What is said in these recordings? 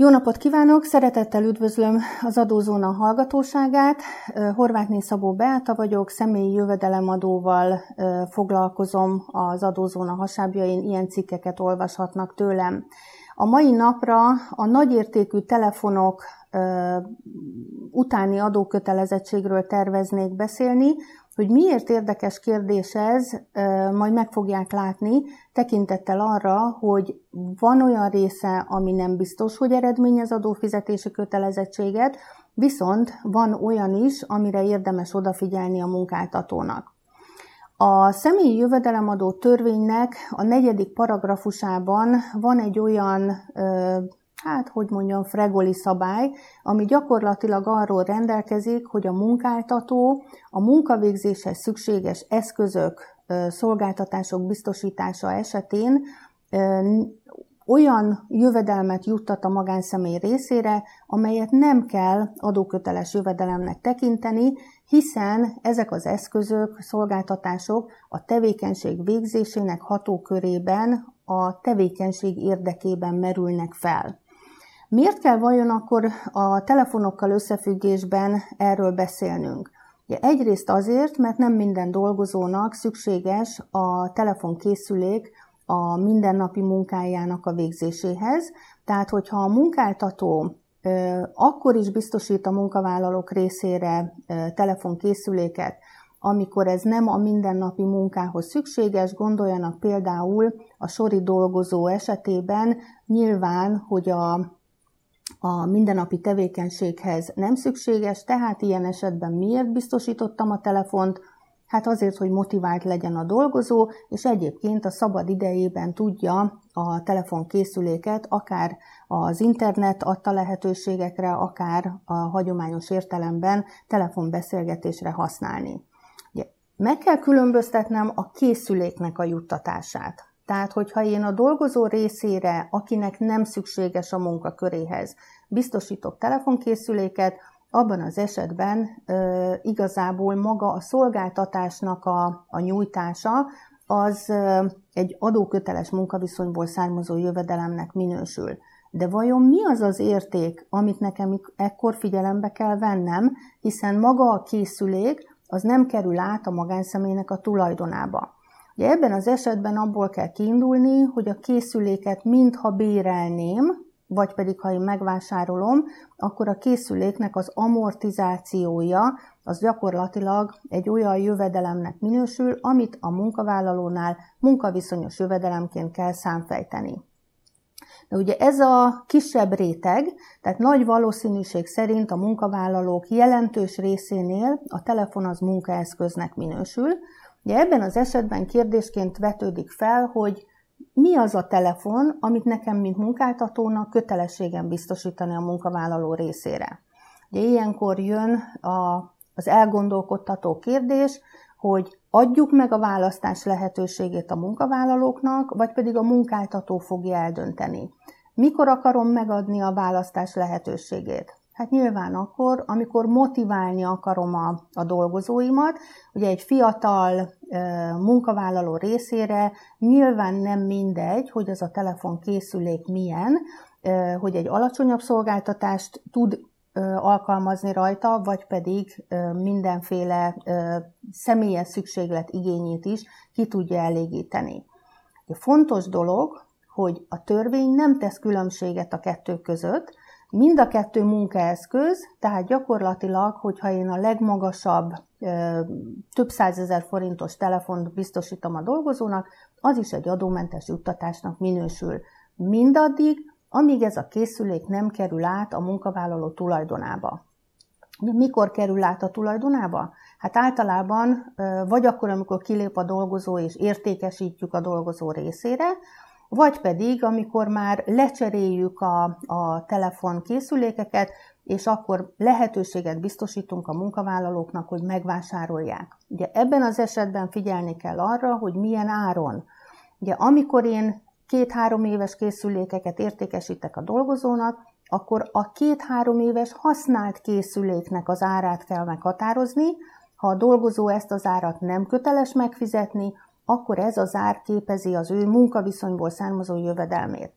Jó napot kívánok! Szeretettel üdvözlöm az Adózóna hallgatóságát. Horvátné Szabó Beáta vagyok, személyi jövedelemadóval foglalkozom az Adózóna hasábjain, ilyen cikkeket olvashatnak tőlem. A mai napra a nagyértékű telefonok utáni adókötelezettségről terveznék beszélni, hogy miért érdekes kérdés ez, majd meg fogják látni, tekintettel arra, hogy van olyan része, ami nem biztos, hogy eredményez adófizetési kötelezettséget, viszont van olyan is, amire érdemes odafigyelni a munkáltatónak. A személyi jövedelemadó törvénynek a negyedik paragrafusában van egy olyan hát hogy mondjam, fregoli szabály, ami gyakorlatilag arról rendelkezik, hogy a munkáltató a munkavégzéshez szükséges eszközök, szolgáltatások biztosítása esetén olyan jövedelmet juttat a magánszemély részére, amelyet nem kell adóköteles jövedelemnek tekinteni, hiszen ezek az eszközök, szolgáltatások a tevékenység végzésének hatókörében a tevékenység érdekében merülnek fel. Miért kell vajon akkor a telefonokkal összefüggésben erről beszélnünk? Ugye egyrészt azért, mert nem minden dolgozónak szükséges a telefonkészülék a mindennapi munkájának a végzéséhez. Tehát, hogyha a munkáltató akkor is biztosít a munkavállalók részére telefonkészüléket, amikor ez nem a mindennapi munkához szükséges, gondoljanak például a sori dolgozó esetében nyilván, hogy a a mindennapi tevékenységhez nem szükséges, tehát ilyen esetben miért biztosítottam a telefont? Hát azért, hogy motivált legyen a dolgozó, és egyébként a szabad idejében tudja a telefonkészüléket akár az internet adta lehetőségekre, akár a hagyományos értelemben telefonbeszélgetésre használni. Meg kell különböztetnem a készüléknek a juttatását. Tehát, hogyha én a dolgozó részére, akinek nem szükséges a munkaköréhez, biztosítok telefonkészüléket, abban az esetben ö, igazából maga a szolgáltatásnak a, a nyújtása az ö, egy adóköteles munkaviszonyból származó jövedelemnek minősül. De vajon mi az az érték, amit nekem ekkor figyelembe kell vennem, hiszen maga a készülék az nem kerül át a magánszemélynek a tulajdonába. Ugye ebben az esetben abból kell kiindulni, hogy a készüléket mintha bérelném, vagy pedig ha én megvásárolom, akkor a készüléknek az amortizációja az gyakorlatilag egy olyan jövedelemnek minősül, amit a munkavállalónál munkaviszonyos jövedelemként kell számfejteni. De ugye ez a kisebb réteg, tehát nagy valószínűség szerint a munkavállalók jelentős részénél a telefon az munkaeszköznek minősül, Ugye ebben az esetben kérdésként vetődik fel, hogy mi az a telefon, amit nekem, mint munkáltatónak kötelességem biztosítani a munkavállaló részére. Ugye ilyenkor jön a, az elgondolkodtató kérdés, hogy adjuk meg a választás lehetőségét a munkavállalóknak, vagy pedig a munkáltató fogja eldönteni. Mikor akarom megadni a választás lehetőségét? Hát nyilván akkor, amikor motiválni akarom a, a dolgozóimat, ugye egy fiatal e, munkavállaló részére nyilván nem mindegy, hogy az a telefonkészülék milyen, e, hogy egy alacsonyabb szolgáltatást tud alkalmazni rajta, vagy pedig mindenféle személyes szükséglet igényét is ki tudja elégíteni. Fontos dolog, hogy a törvény nem tesz különbséget a kettő között, Mind a kettő munkaeszköz, tehát gyakorlatilag, hogyha én a legmagasabb, több százezer forintos telefont biztosítom a dolgozónak, az is egy adómentes juttatásnak minősül. Mindaddig, amíg ez a készülék nem kerül át a munkavállaló tulajdonába. Mikor kerül át a tulajdonába? Hát általában vagy akkor, amikor kilép a dolgozó és értékesítjük a dolgozó részére, vagy pedig, amikor már lecseréljük a, a telefon készülékeket, és akkor lehetőséget biztosítunk a munkavállalóknak, hogy megvásárolják. Ugye ebben az esetben figyelni kell arra, hogy milyen áron. Ugye amikor én két-három éves készülékeket értékesítek a dolgozónak, akkor a két-három éves használt készüléknek az árát kell meghatározni. Ha a dolgozó ezt az árat nem köteles megfizetni, akkor ez az ár képezi az ő munkaviszonyból származó jövedelmét.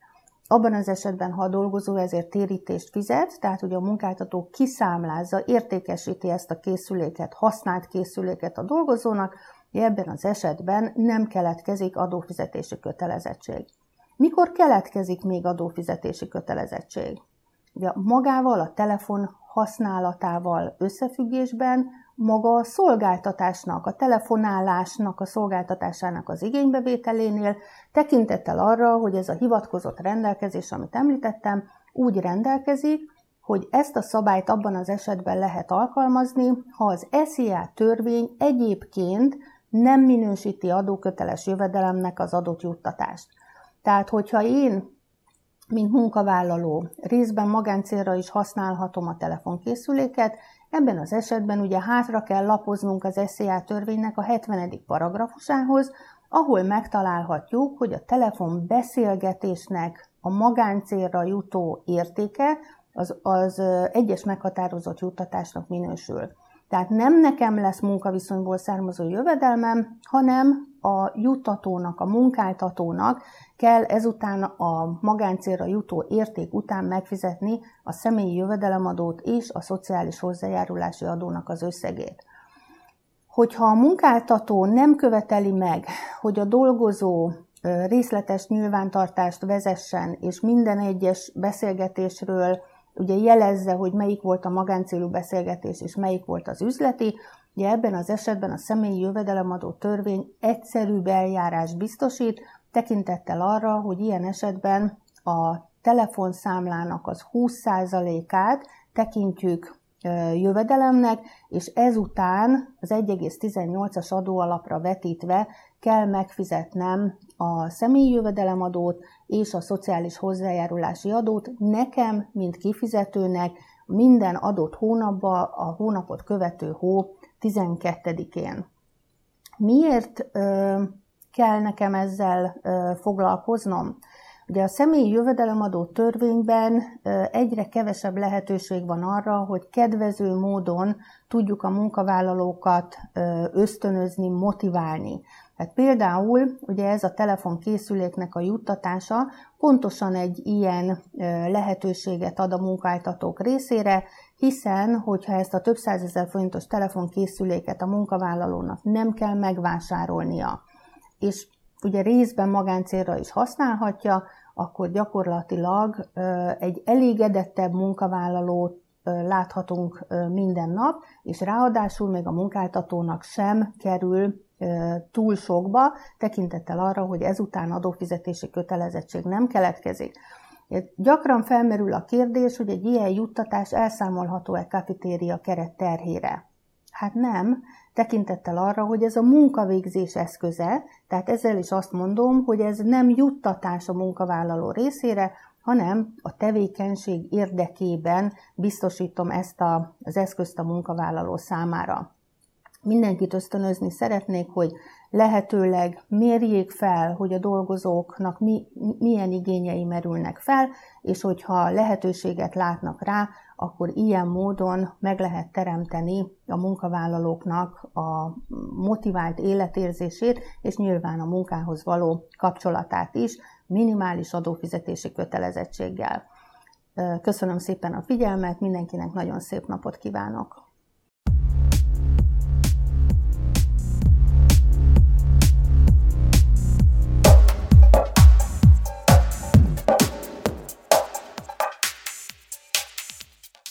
abban az esetben, ha a dolgozó ezért térítést fizet, tehát hogy a munkáltató kiszámlázza, értékesíti ezt a készüléket, használt készüléket a dolgozónak, ebben az esetben nem keletkezik adófizetési kötelezettség. Mikor keletkezik még adófizetési kötelezettség? Ugye magával, a telefon használatával összefüggésben maga a szolgáltatásnak, a telefonálásnak, a szolgáltatásának az igénybevételénél, tekintettel arra, hogy ez a hivatkozott rendelkezés, amit említettem, úgy rendelkezik, hogy ezt a szabályt abban az esetben lehet alkalmazni, ha az SZIA törvény egyébként nem minősíti adóköteles jövedelemnek az adott juttatást. Tehát, hogyha én, mint munkavállaló, részben magáncélra is használhatom a telefonkészüléket, ebben az esetben ugye hátra kell lapoznunk az SZIA törvénynek a 70. paragrafusához, ahol megtalálhatjuk, hogy a telefon beszélgetésnek a magáncélra jutó értéke az, az egyes meghatározott juttatásnak minősül. Tehát nem nekem lesz munkaviszonyból származó jövedelmem, hanem a juttatónak, a munkáltatónak kell ezután a magáncélra jutó érték után megfizetni a személyi jövedelemadót és a szociális hozzájárulási adónak az összegét. Hogyha a munkáltató nem követeli meg, hogy a dolgozó részletes nyilvántartást vezessen, és minden egyes beszélgetésről ugye jelezze, hogy melyik volt a magáncélú beszélgetés, és melyik volt az üzleti, ugye ebben az esetben a személyi jövedelemadó törvény egyszerűbb eljárás biztosít, tekintettel arra, hogy ilyen esetben a telefonszámlának az 20%-át tekintjük jövedelemnek, és ezután az 1,18-as adóalapra vetítve kell megfizetnem a személyi jövedelemadót és a szociális hozzájárulási adót nekem, mint kifizetőnek minden adott hónapban a hónapot követő hó 12-én. Miért ö, kell nekem ezzel ö, foglalkoznom? Ugye a személyi jövedelemadó törvényben egyre kevesebb lehetőség van arra, hogy kedvező módon tudjuk a munkavállalókat ösztönözni, motiválni. Tehát például ugye ez a telefonkészüléknek a juttatása pontosan egy ilyen lehetőséget ad a munkáltatók részére, hiszen hogyha ezt a több százezer forintos telefonkészüléket a munkavállalónak nem kell megvásárolnia, és ugye részben magáncélra is használhatja, akkor gyakorlatilag egy elégedettebb munkavállalót láthatunk minden nap, és ráadásul még a munkáltatónak sem kerül túl sokba, tekintettel arra, hogy ezután adófizetési kötelezettség nem keletkezik. Gyakran felmerül a kérdés, hogy egy ilyen juttatás elszámolható-e kafetéria keret terhére. Hát nem, tekintettel arra, hogy ez a munkavégzés eszköze, tehát ezzel is azt mondom, hogy ez nem juttatás a munkavállaló részére, hanem a tevékenység érdekében biztosítom ezt a, az eszközt a munkavállaló számára. Mindenkit ösztönözni szeretnék, hogy lehetőleg mérjék fel, hogy a dolgozóknak mi, milyen igényei merülnek fel, és hogyha lehetőséget látnak rá, akkor ilyen módon meg lehet teremteni a munkavállalóknak a motivált életérzését, és nyilván a munkához való kapcsolatát is minimális adófizetési kötelezettséggel. Köszönöm szépen a figyelmet, mindenkinek nagyon szép napot kívánok!